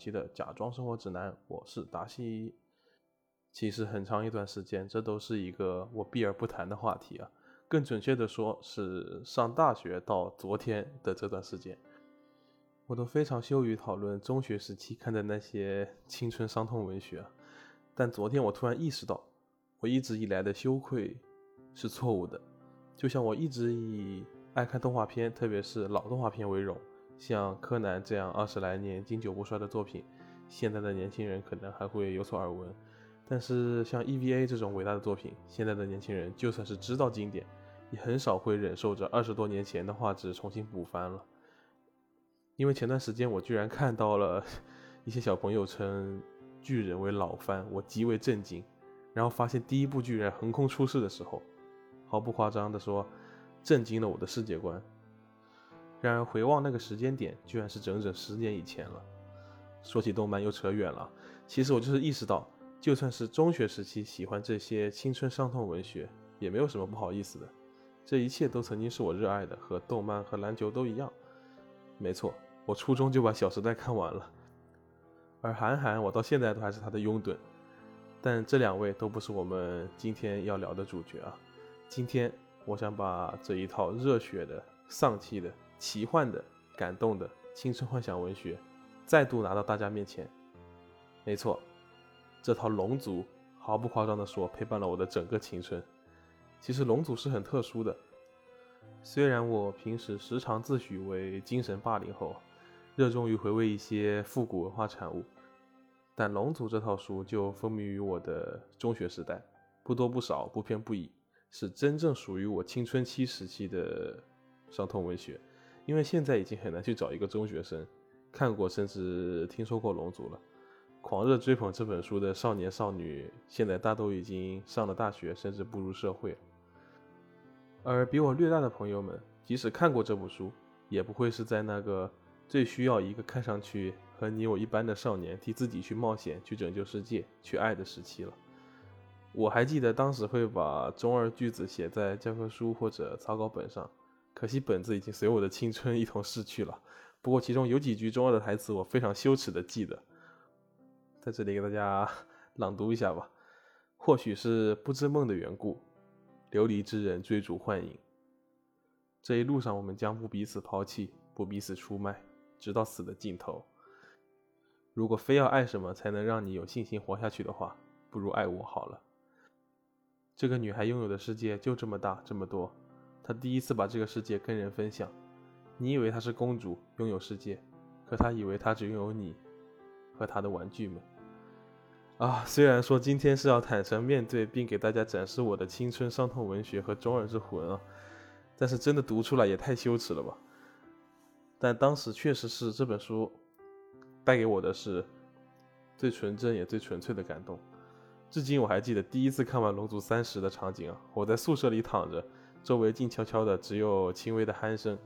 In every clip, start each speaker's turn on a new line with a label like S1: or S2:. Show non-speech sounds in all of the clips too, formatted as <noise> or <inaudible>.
S1: 期的假装生活指南，我是达西。其实很长一段时间，这都是一个我避而不谈的话题啊。更准确的说，是上大学到昨天的这段时间，我都非常羞于讨论中学时期看的那些青春伤痛文学。但昨天我突然意识到，我一直以来的羞愧是错误的。就像我一直以爱看动画片，特别是老动画片为荣。像柯南这样二十来年经久不衰的作品，现在的年轻人可能还会有所耳闻。但是像 EVA 这种伟大的作品，现在的年轻人就算是知道经典，也很少会忍受着二十多年前的画质重新补番了。因为前段时间我居然看到了一些小朋友称巨人为老番，我极为震惊。然后发现第一部巨人横空出世的时候，毫不夸张地说，震惊了我的世界观。然而回望那个时间点，居然是整整十年以前了。说起动漫又扯远了，其实我就是意识到，就算是中学时期喜欢这些青春伤痛文学，也没有什么不好意思的。这一切都曾经是我热爱的，和动漫和篮球都一样。没错，我初中就把《小时代》看完了，而韩寒，我到现在都还是他的拥趸。但这两位都不是我们今天要聊的主角啊。今天我想把这一套热血的、丧气的。奇幻的、感动的青春幻想文学，再度拿到大家面前。没错，这套《龙族》毫不夸张地说，陪伴了我的整个青春。其实《龙族》是很特殊的，虽然我平时时常自诩为精神八零后，热衷于回味一些复古文化产物，但《龙族》这套书就风靡于我的中学时代，不多不少，不偏不倚，是真正属于我青春期时期的伤痛文学。因为现在已经很难去找一个中学生看过甚至听说过《龙族》了，狂热追捧这本书的少年少女，现在大都已经上了大学，甚至步入社会了。而比我略大的朋友们，即使看过这部书，也不会是在那个最需要一个看上去和你我一般的少年替自己去冒险、去拯救世界、去爱的时期了。我还记得当时会把中二句子写在教科书或者草稿本上。可惜本子已经随我的青春一同逝去了。不过其中有几句中二的台词，我非常羞耻的记得，在这里给大家 <laughs> 朗读一下吧。或许是不知梦的缘故，流离之人追逐幻影。这一路上，我们将不彼此抛弃，不彼此出卖，直到死的尽头。如果非要爱什么才能让你有信心活下去的话，不如爱我好了。这个女孩拥有的世界就这么大，这么多。她第一次把这个世界跟人分享，你以为她是公主，拥有世界，可她以为她只拥有你和她的玩具们。啊，虽然说今天是要坦诚面对，并给大家展示我的青春伤痛文学和中二之魂啊，但是真的读出来也太羞耻了吧。但当时确实是这本书带给我的是最纯真也最纯粹的感动。至今我还记得第一次看完《龙族》三十的场景啊，我在宿舍里躺着。周围静悄悄的，只有轻微的鼾声，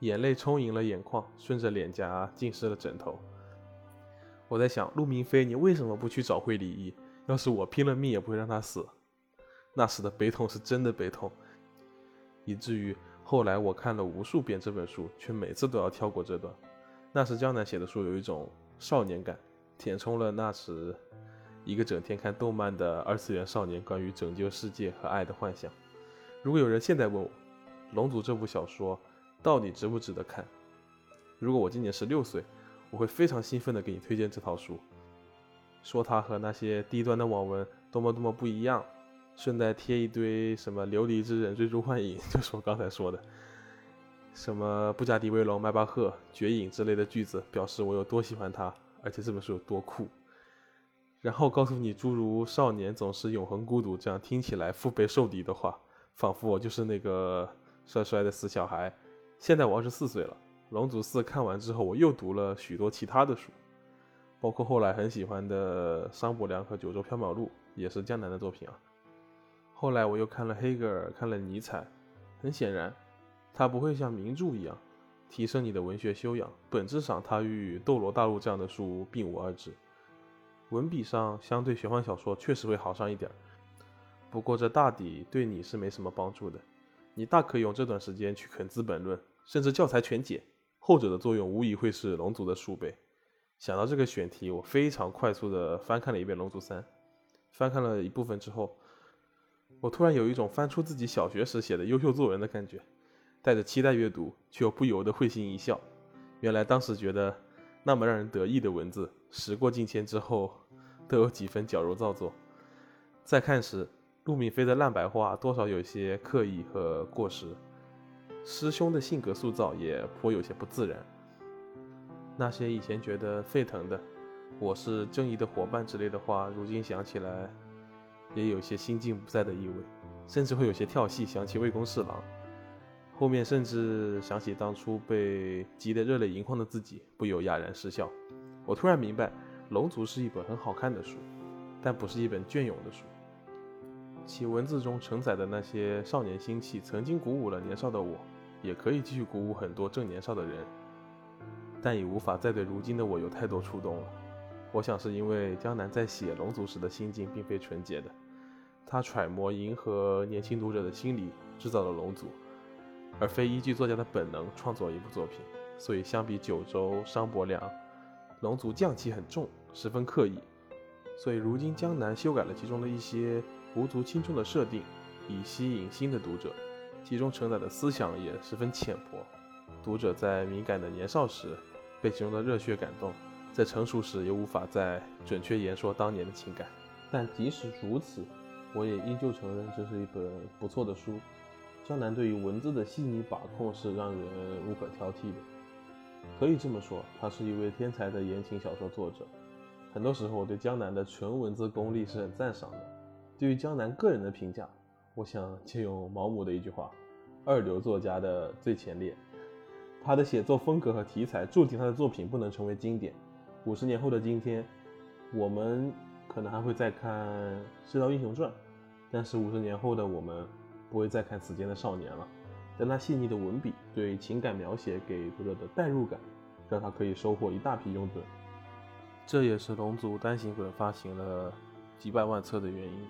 S1: 眼泪充盈了眼眶，顺着脸颊浸湿了枕头。我在想，陆明飞，你为什么不去找回李毅？要是我拼了命也不会让他死。那时的悲痛是真的悲痛，以至于后来我看了无数遍这本书，却每次都要跳过这段。那时江南写的书有一种少年感，填充了那时一个整天看动漫的二次元少年关于拯救世界和爱的幻想。如果有人现在问我，《龙族》这部小说到底值不值得看？如果我今年十六岁，我会非常兴奋地给你推荐这套书，说它和那些低端的网文多么多么不一样，顺带贴一堆什么“琉璃之人追逐幻影”，就是我刚才说的，什么“布加迪威龙迈巴赫绝影”之类的句子，表示我有多喜欢它，而且这本书有多酷。然后告诉你诸如“少年总是永恒孤独”这样听起来腹背受敌的话。仿佛我就是那个帅帅的死小孩。现在我二十四岁了，《龙族四》看完之后，我又读了许多其他的书，包括后来很喜欢的《商伯良和九州缥缈录》，也是江南的作品啊。后来我又看了黑格尔，看了尼采。很显然，它不会像名著一样提升你的文学修养，本质上它与《斗罗大陆》这样的书并无二致。文笔上，相对玄幻小说确实会好上一点儿。不过这大抵对你是没什么帮助的，你大可以用这段时间去啃《资本论》，甚至教材全解，后者的作用无疑会是龙族的数倍。想到这个选题，我非常快速的翻看了一遍《龙族三》，翻看了一部分之后，我突然有一种翻出自己小学时写的优秀作文的感觉，带着期待阅读，却又不由得会心一笑。原来当时觉得那么让人得意的文字，时过境迁之后，都有几分矫揉造作。再看时，陆敏飞的烂白话多少有些刻意和过时，师兄的性格塑造也颇有些不自然。那些以前觉得沸腾的“我是正义的伙伴”之类的话，如今想起来，也有些心境不在的意味，甚至会有些跳戏，想起魏公侍郎。后面甚至想起当初被急得热泪盈眶的自己，不由哑然失笑。我突然明白，《龙族》是一本很好看的书，但不是一本隽永的书。其文字中承载的那些少年心气，曾经鼓舞了年少的我，也可以继续鼓舞很多正年少的人，但已无法再对如今的我有太多触动了。我想是因为江南在写《龙族》时的心境并非纯洁的，他揣摩迎合年轻读者的心理，制造了《龙族》。而非依据作家的本能创作一部作品，所以相比九州、商伯良，龙族匠气很重，十分刻意。所以如今江南修改了其中的一些无足轻重的设定，以吸引新的读者。其中承载的思想也十分浅薄，读者在敏感的年少时被其中的热血感动，在成熟时又无法再准确言说当年的情感。但即使如此，我也依旧承认这是一本不错的书。江南对于文字的细腻把控是让人无可挑剔的，可以这么说，他是一位天才的言情小说作者。很多时候，我对江南的纯文字功力是很赞赏的。对于江南个人的评价，我想借用毛姆的一句话：“二流作家的最前列。”他的写作风格和题材注定他的作品不能成为经典。五十年后的今天，我们可能还会再看《射雕英雄传》，但是五十年后的我们。不会再看《此间的少年》了，但他细腻的文笔对情感描写给读者的代入感，让他可以收获一大批拥趸。这也是龙族单行本发行了几百万册的原因。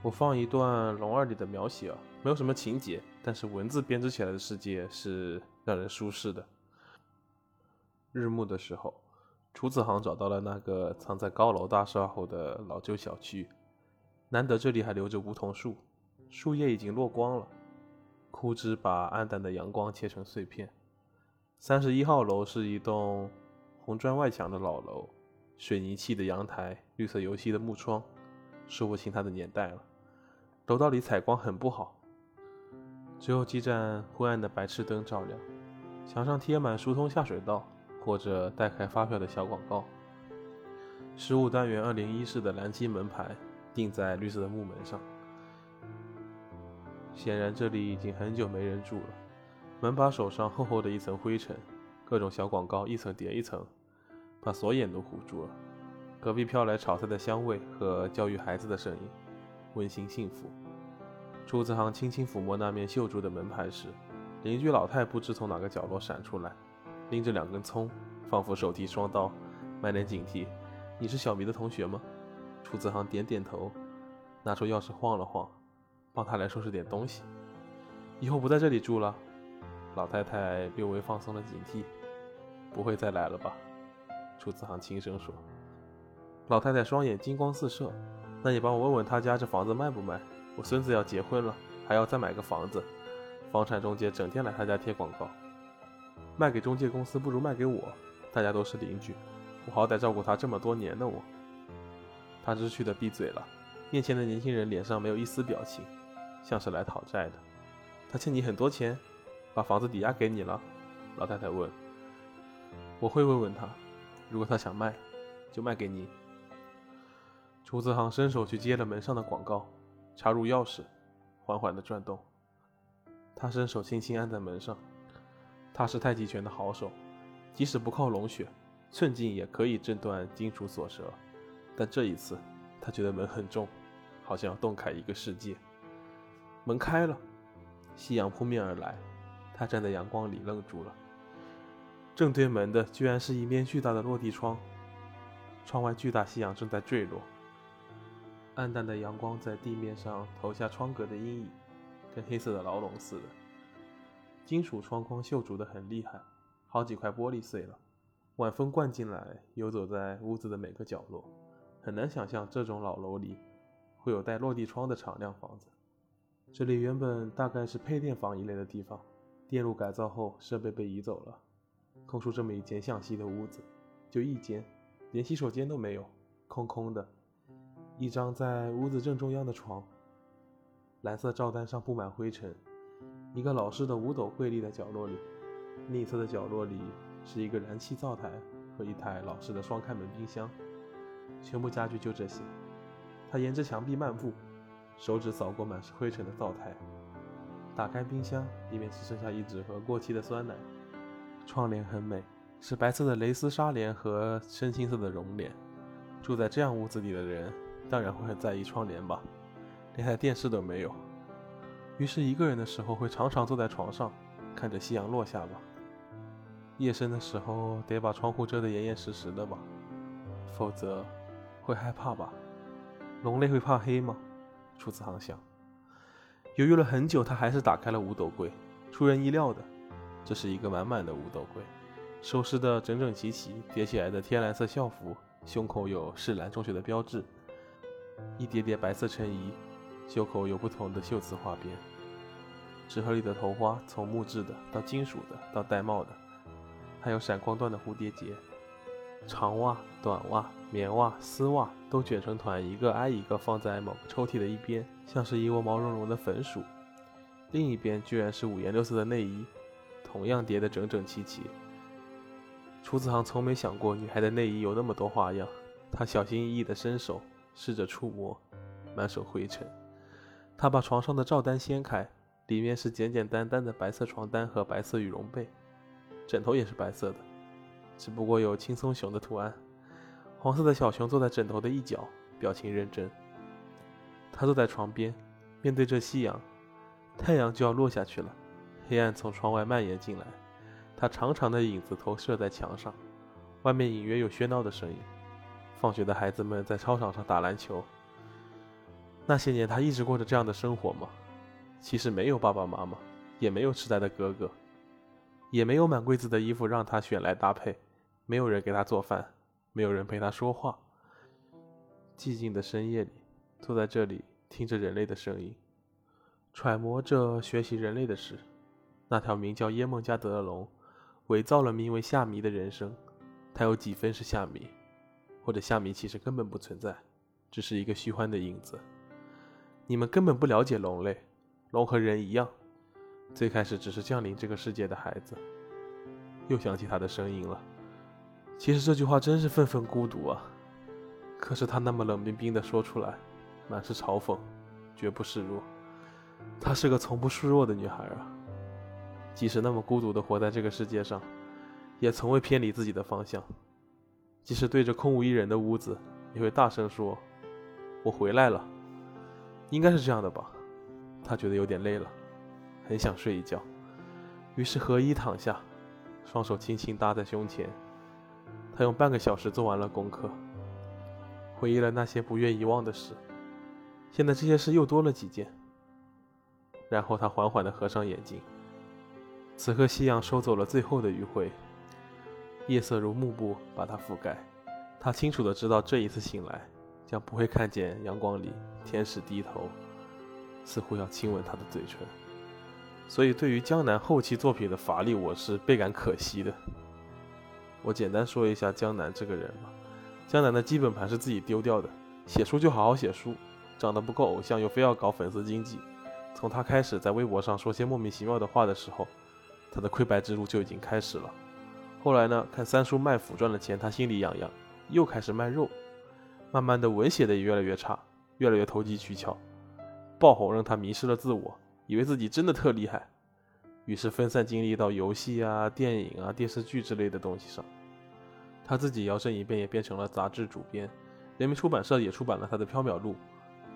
S1: 我放一段《龙二》里的描写啊，没有什么情节，但是文字编织起来的世界是让人舒适的。日暮的时候，楚子航找到了那个藏在高楼大厦后的老旧小区，难得这里还留着梧桐树。树叶已经落光了，枯枝把暗淡的阳光切成碎片。三十一号楼是一栋红砖外墙的老楼，水泥砌的阳台，绿色油漆的木窗，说不清它的年代了。楼道里采光很不好，只有几盏昏暗的白炽灯照亮。墙上贴满疏通下水道或者代开发票的小广告。十五单元二零一室的蓝漆门牌钉在绿色的木门上。显然这里已经很久没人住了，门把手上厚厚的一层灰尘，各种小广告一层叠一层，把锁眼都糊住了。隔壁飘来炒菜的香味和教育孩子的声音，温馨幸福。楚子航轻轻抚摸那面锈住的门牌时，邻居老太不知从哪个角落闪出来，拎着两根葱，仿佛手提双刀，满脸警惕。你是小迷的同学吗？楚子航点点头，拿出钥匙晃了晃。帮他来收拾点东西，以后不在这里住了。老太太略微放松了警惕，不会再来了吧？楚子航轻声说。老太太双眼金光四射，那你帮我问问他家这房子卖不卖？我孙子要结婚了，还要再买个房子。房产中介整天来他家贴广告，卖给中介公司不如卖给我，大家都是邻居，我好歹照顾他这么多年呢。我，他知趣的闭嘴了。面前的年轻人脸上没有一丝表情。像是来讨债的，他欠你很多钱，把房子抵押给你了。老太太问：“我会问问他，如果他想卖，就卖给你。”楚子航伸手去接了门上的广告，插入钥匙，缓缓地转动。他伸手轻轻按在门上。他是太极拳的好手，即使不靠龙血，寸劲也可以震断金属锁舌。但这一次，他觉得门很重，好像要洞开一个世界。门开了，夕阳扑面而来，他站在阳光里愣住了。正对门的居然是一面巨大的落地窗，窗外巨大夕阳正在坠落，暗淡的阳光在地面上投下窗格的阴影，跟黑色的牢笼似的。金属窗框锈蚀的很厉害，好几块玻璃碎了，晚风灌进来，游走在屋子的每个角落。很难想象这种老楼里会有带落地窗的敞亮房子。这里原本大概是配电房一类的地方，电路改造后，设备被移走了，空出这么一间向西的屋子，就一间，连洗手间都没有，空空的。一张在屋子正中央的床，蓝色罩单上布满灰尘。一个老式的五斗柜立在角落里，另一侧的角落里是一个燃气灶台和一台老式的双开门冰箱。全部家具就这些。他沿着墙壁漫步，手指扫过满是灰尘的灶台，打开冰箱，里面只剩下一纸盒过期的酸奶。窗帘很美，是白色的蕾丝纱帘和深青色的绒帘。住在这样屋子里的人，当然会很在意窗帘吧？连台电视都没有。于是，一个人的时候会常常坐在床上，看着夕阳落下吧。夜深的时候，得把窗户遮得严严实实的吧，否则。会害怕吧？龙类会怕黑吗？楚子航想。犹豫了很久，他还是打开了五斗柜。出人意料的，这是一个满满的五斗柜，收拾的整整齐齐，叠起来的天蓝色校服，胸口有市蓝中学的标志，一叠叠白色衬衣，袖口有不同的绣词花边。纸盒里的头花，从木质的到金属的到玳瑁的，还有闪光缎的蝴蝶结。长袜、短袜、棉袜、丝袜都卷成团，一个挨一个放在某个抽屉的一边，像是一窝毛茸茸的粉鼠。另一边居然是五颜六色的内衣，同样叠得整整齐齐。楚子航从没想过女孩的内衣有那么多花样。他小心翼翼地伸手，试着触摸，满手灰尘。他把床上的罩单掀开，里面是简简单单的白色床单和白色羽绒被，枕头也是白色的。只不过有轻松熊的图案，黄色的小熊坐在枕头的一角，表情认真。他坐在床边，面对着夕阳，太阳就要落下去了，黑暗从窗外蔓延进来，他长长的影子投射在墙上，外面隐约有喧闹的声音。放学的孩子们在操场上打篮球。那些年，他一直过着这样的生活吗？其实没有爸爸妈妈，也没有痴呆的哥哥，也没有满柜子的衣服让他选来搭配。没有人给他做饭，没有人陪他说话。寂静的深夜里，坐在这里听着人类的声音，揣摩着学习人类的事。那条名叫耶梦加德的龙，伪造了名为夏迷的人生。他有几分是夏迷，或者夏迷其实根本不存在，只是一个虚幻的影子。你们根本不了解龙类，龙和人一样，最开始只是降临这个世界的孩子。又想起他的声音了。其实这句话真是愤愤孤独啊！可是他那么冷冰冰的说出来，满是嘲讽，绝不示弱。她是个从不示弱的女孩啊！即使那么孤独的活在这个世界上，也从未偏离自己的方向。即使对着空无一人的屋子，也会大声说：“我回来了。”应该是这样的吧？他觉得有点累了，很想睡一觉，于是合衣躺下，双手轻轻搭在胸前。他用半个小时做完了功课，回忆了那些不愿遗忘的事。现在这些事又多了几件。然后他缓缓地合上眼睛。此刻夕阳收走了最后的余晖，夜色如幕布把他覆盖。他清楚地知道，这一次醒来将不会看见阳光里天使低头，似乎要亲吻他的嘴唇。所以，对于江南后期作品的乏力，我是倍感可惜的。我简单说一下江南这个人吧。江南的基本盘是自己丢掉的，写书就好好写书，长得不够偶像又非要搞粉丝经济。从他开始在微博上说些莫名其妙的话的时候，他的溃败之路就已经开始了。后来呢，看三叔卖腐赚了钱，他心里痒痒，又开始卖肉。慢慢的，文写的也越来越差，越来越投机取巧。爆红让他迷失了自我，以为自己真的特厉害。于是分散精力到游戏啊、电影啊、电视剧之类的东西上。他自己摇身一变，也变成了杂志主编。人民出版社也出版了他的《缥缈录》。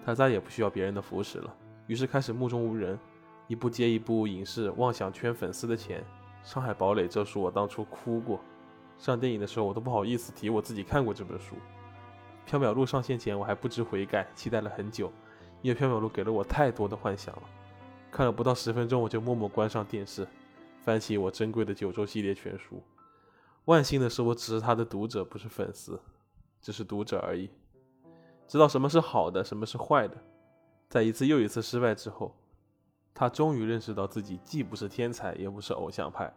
S1: 他再也不需要别人的扶持了，于是开始目中无人，一部接一部影视，妄想圈粉丝的钱。《上海堡垒》这书我当初哭过，上电影的时候我都不好意思提我自己看过这本书。《缥缈录》上线前我还不知悔改，期待了很久，因为《缥缈录》给了我太多的幻想了。看了不到十分钟，我就默默关上电视，翻起我珍贵的九州系列全书。万幸的是，我只是他的读者，不是粉丝，只是读者而已。知道什么是好的，什么是坏的。在一次又一次失败之后，他终于认识到自己既不是天才，也不是偶像派。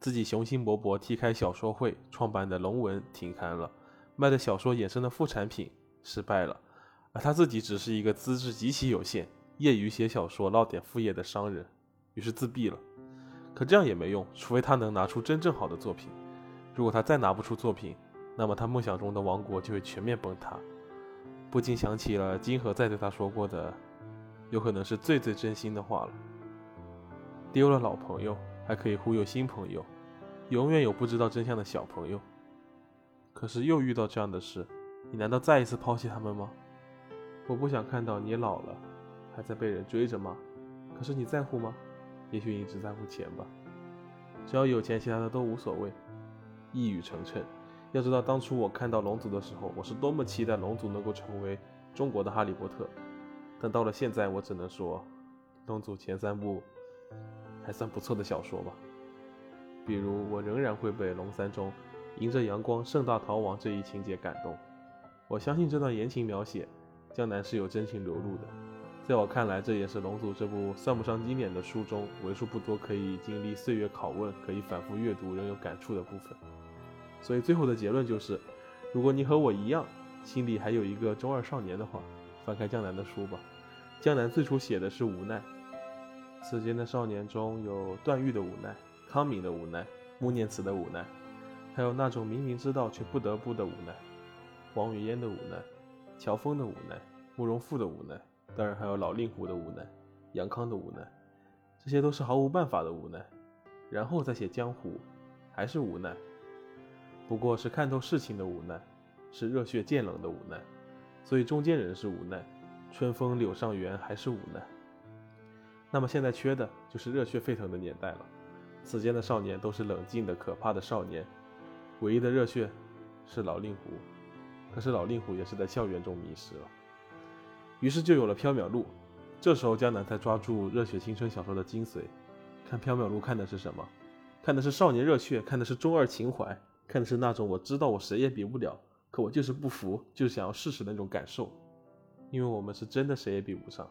S1: 自己雄心勃勃踢开小说会，创办的龙文停刊了，卖的小说衍生的副产品失败了，而他自己只是一个资质极其有限、业余写小说捞点副业的商人，于是自闭了。可这样也没用，除非他能拿出真正好的作品。如果他再拿不出作品，那么他梦想中的王国就会全面崩塌。不禁想起了金河在对他说过的，有可能是最最真心的话了：丢了老朋友。还可以忽悠新朋友，永远有不知道真相的小朋友。可是又遇到这样的事，你难道再一次抛弃他们吗？我不想看到你老了，还在被人追着骂。可是你在乎吗？也许你只在乎钱吧。只要有钱，其他的都无所谓。一语成谶。要知道，当初我看到龙族的时候，我是多么期待龙族能够成为中国的哈利波特。但到了现在，我只能说，龙族前三部。还算不错的小说吧，比如我仍然会被龙三中迎着阳光盛大逃亡这一情节感动。我相信这段言情描写，江南是有真情流露的。在我看来，这也是龙族这部算不上经典的书中为数不多可以经历岁月拷问、可以反复阅读仍有感触的部分。所以最后的结论就是，如果你和我一样，心里还有一个中二少年的话，翻开江南的书吧。江南最初写的是无奈。此间的少年中有段誉的无奈，康敏的无奈，穆念慈的无奈，还有那种明明知道却不得不的无奈，王语嫣的无奈，乔峰的无奈，慕容复的无奈，当然还有老令狐的无奈，杨康的无奈，这些都是毫无办法的无奈。然后再写江湖，还是无奈，不过是看透事情的无奈，是热血渐冷的无奈，所以中间人是无奈，春风柳上元还是无奈。那么现在缺的就是热血沸腾的年代了。此间的少年都是冷静的、可怕的少年，唯一的热血是老令狐。可是老令狐也是在校园中迷失了，于是就有了缥缈录。这时候江南才抓住热血青春小说的精髓。看缥缈录看的是什么？看的是少年热血，看的是中二情怀，看的是那种我知道我谁也比不了，可我就是不服，就是想要试试那种感受。因为我们是真的谁也比不上。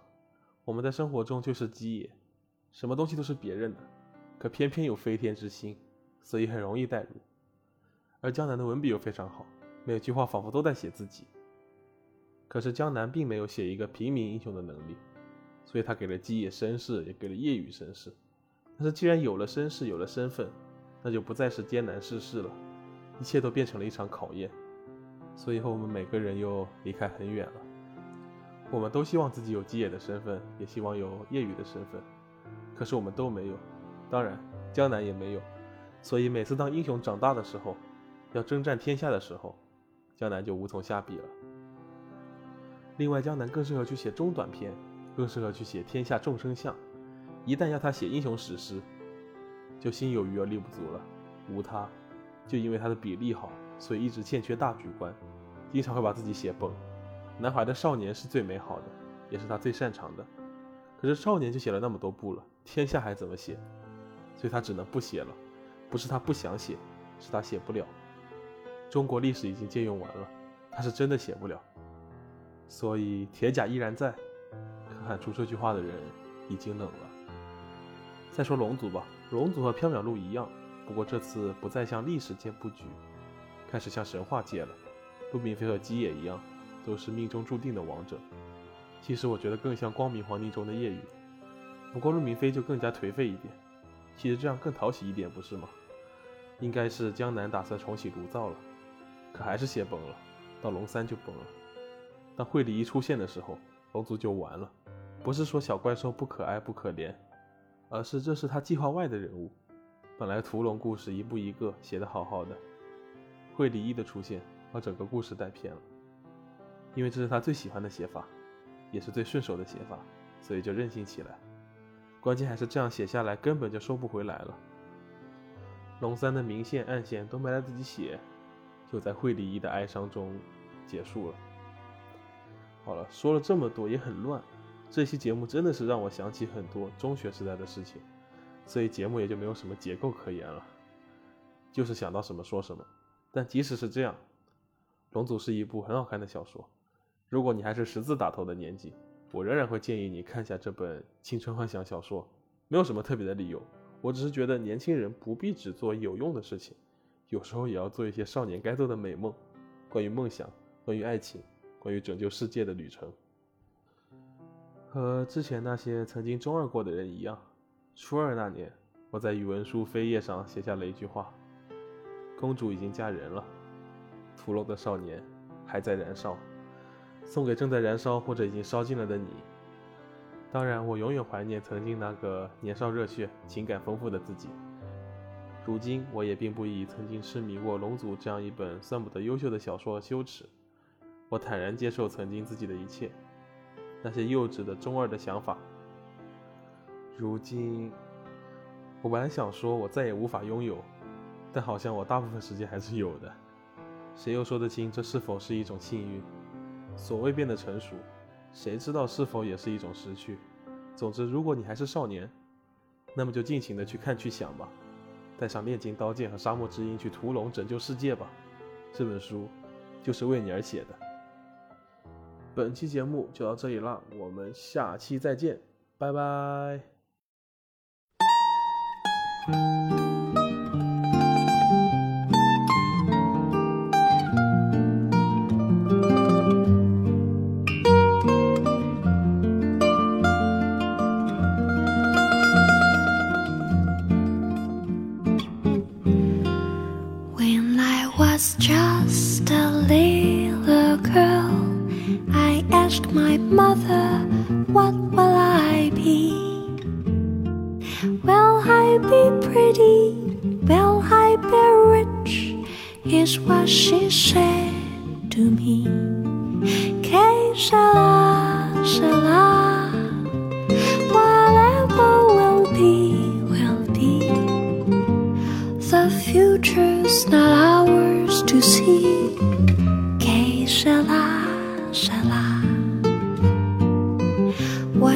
S1: 我们在生活中就是鸡爷，什么东西都是别人的，可偏偏有飞天之心，所以很容易代入。而江南的文笔又非常好，每句话仿佛都在写自己。可是江南并没有写一个平民英雄的能力，所以他给了基野身世，也给了夜雨身世。但是既然有了身世，有了身份，那就不再是艰难世事了，一切都变成了一场考验。所以和我们每个人又离开很远了。我们都希望自己有基野的身份，也希望有夜雨的身份，可是我们都没有，当然江南也没有，所以每次当英雄长大的时候，要征战天下的时候，江南就无从下笔了。另外，江南更适合去写中短篇，更适合去写天下众生相。一旦要他写英雄史诗，就心有余而力不足了。无他，就因为他的笔力好，所以一直欠缺大局观，经常会把自己写崩。南怀的少年是最美好的，也是他最擅长的。可是少年就写了那么多部了，天下还怎么写？所以他只能不写了。不是他不想写，是他写不了。中国历史已经借用完了，他是真的写不了。所以铁甲依然在，可喊出这句话的人已经冷了。再说龙族吧，龙族和缥缈录一样，不过这次不再向历史界布局，开始向神话界了。陆明飞和基野一样。都是命中注定的王者。其实我觉得更像光明皇帝中的夜雨，不过陆明飞就更加颓废一点。其实这样更讨喜一点，不是吗？应该是江南打算重启炉灶了，可还是写崩了。到龙三就崩了。当惠理一出现的时候，龙族就完了。不是说小怪兽不可爱不可怜，而是这是他计划外的人物。本来屠龙故事一步一个写得好好的，惠理一的出现把整个故事带偏了。因为这是他最喜欢的写法，也是最顺手的写法，所以就任性起来。关键还是这样写下来根本就收不回来了。龙三的明线暗线都没来得及写，就在惠理一的哀伤中结束了。好了，说了这么多也很乱，这期节目真的是让我想起很多中学时代的事情。所以节目也就没有什么结构可言了，就是想到什么说什么。但即使是这样，《龙族》是一部很好看的小说。如果你还是识字打头的年纪，我仍然会建议你看下这本青春幻想小说。没有什么特别的理由，我只是觉得年轻人不必只做有用的事情，有时候也要做一些少年该做的美梦，关于梦想，关于爱情，关于拯救世界的旅程。和之前那些曾经中二过的人一样，初二那年，我在语文书扉页上写下了一句话：“公主已经嫁人了，屠龙的少年还在燃烧。”送给正在燃烧或者已经烧尽了的你。当然，我永远怀念曾经那个年少热血、情感丰富的自己。如今，我也并不以曾经痴迷过《龙族》这样一本算不得优秀的小说羞耻。我坦然接受曾经自己的一切，那些幼稚的、中二的想法。如今，我本来想说我再也无法拥有，但好像我大部分时间还是有的。谁又说得清这是否是一种幸运？所谓变得成熟，谁知道是否也是一种失去？总之，如果你还是少年，那么就尽情的去看去想吧，带上炼金刀剑和沙漠之鹰去屠龙拯救世界吧。这本书就是为你而写的。本期节目就到这里了，我们下期再见，拜拜。
S2: Mother, What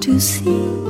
S2: to see.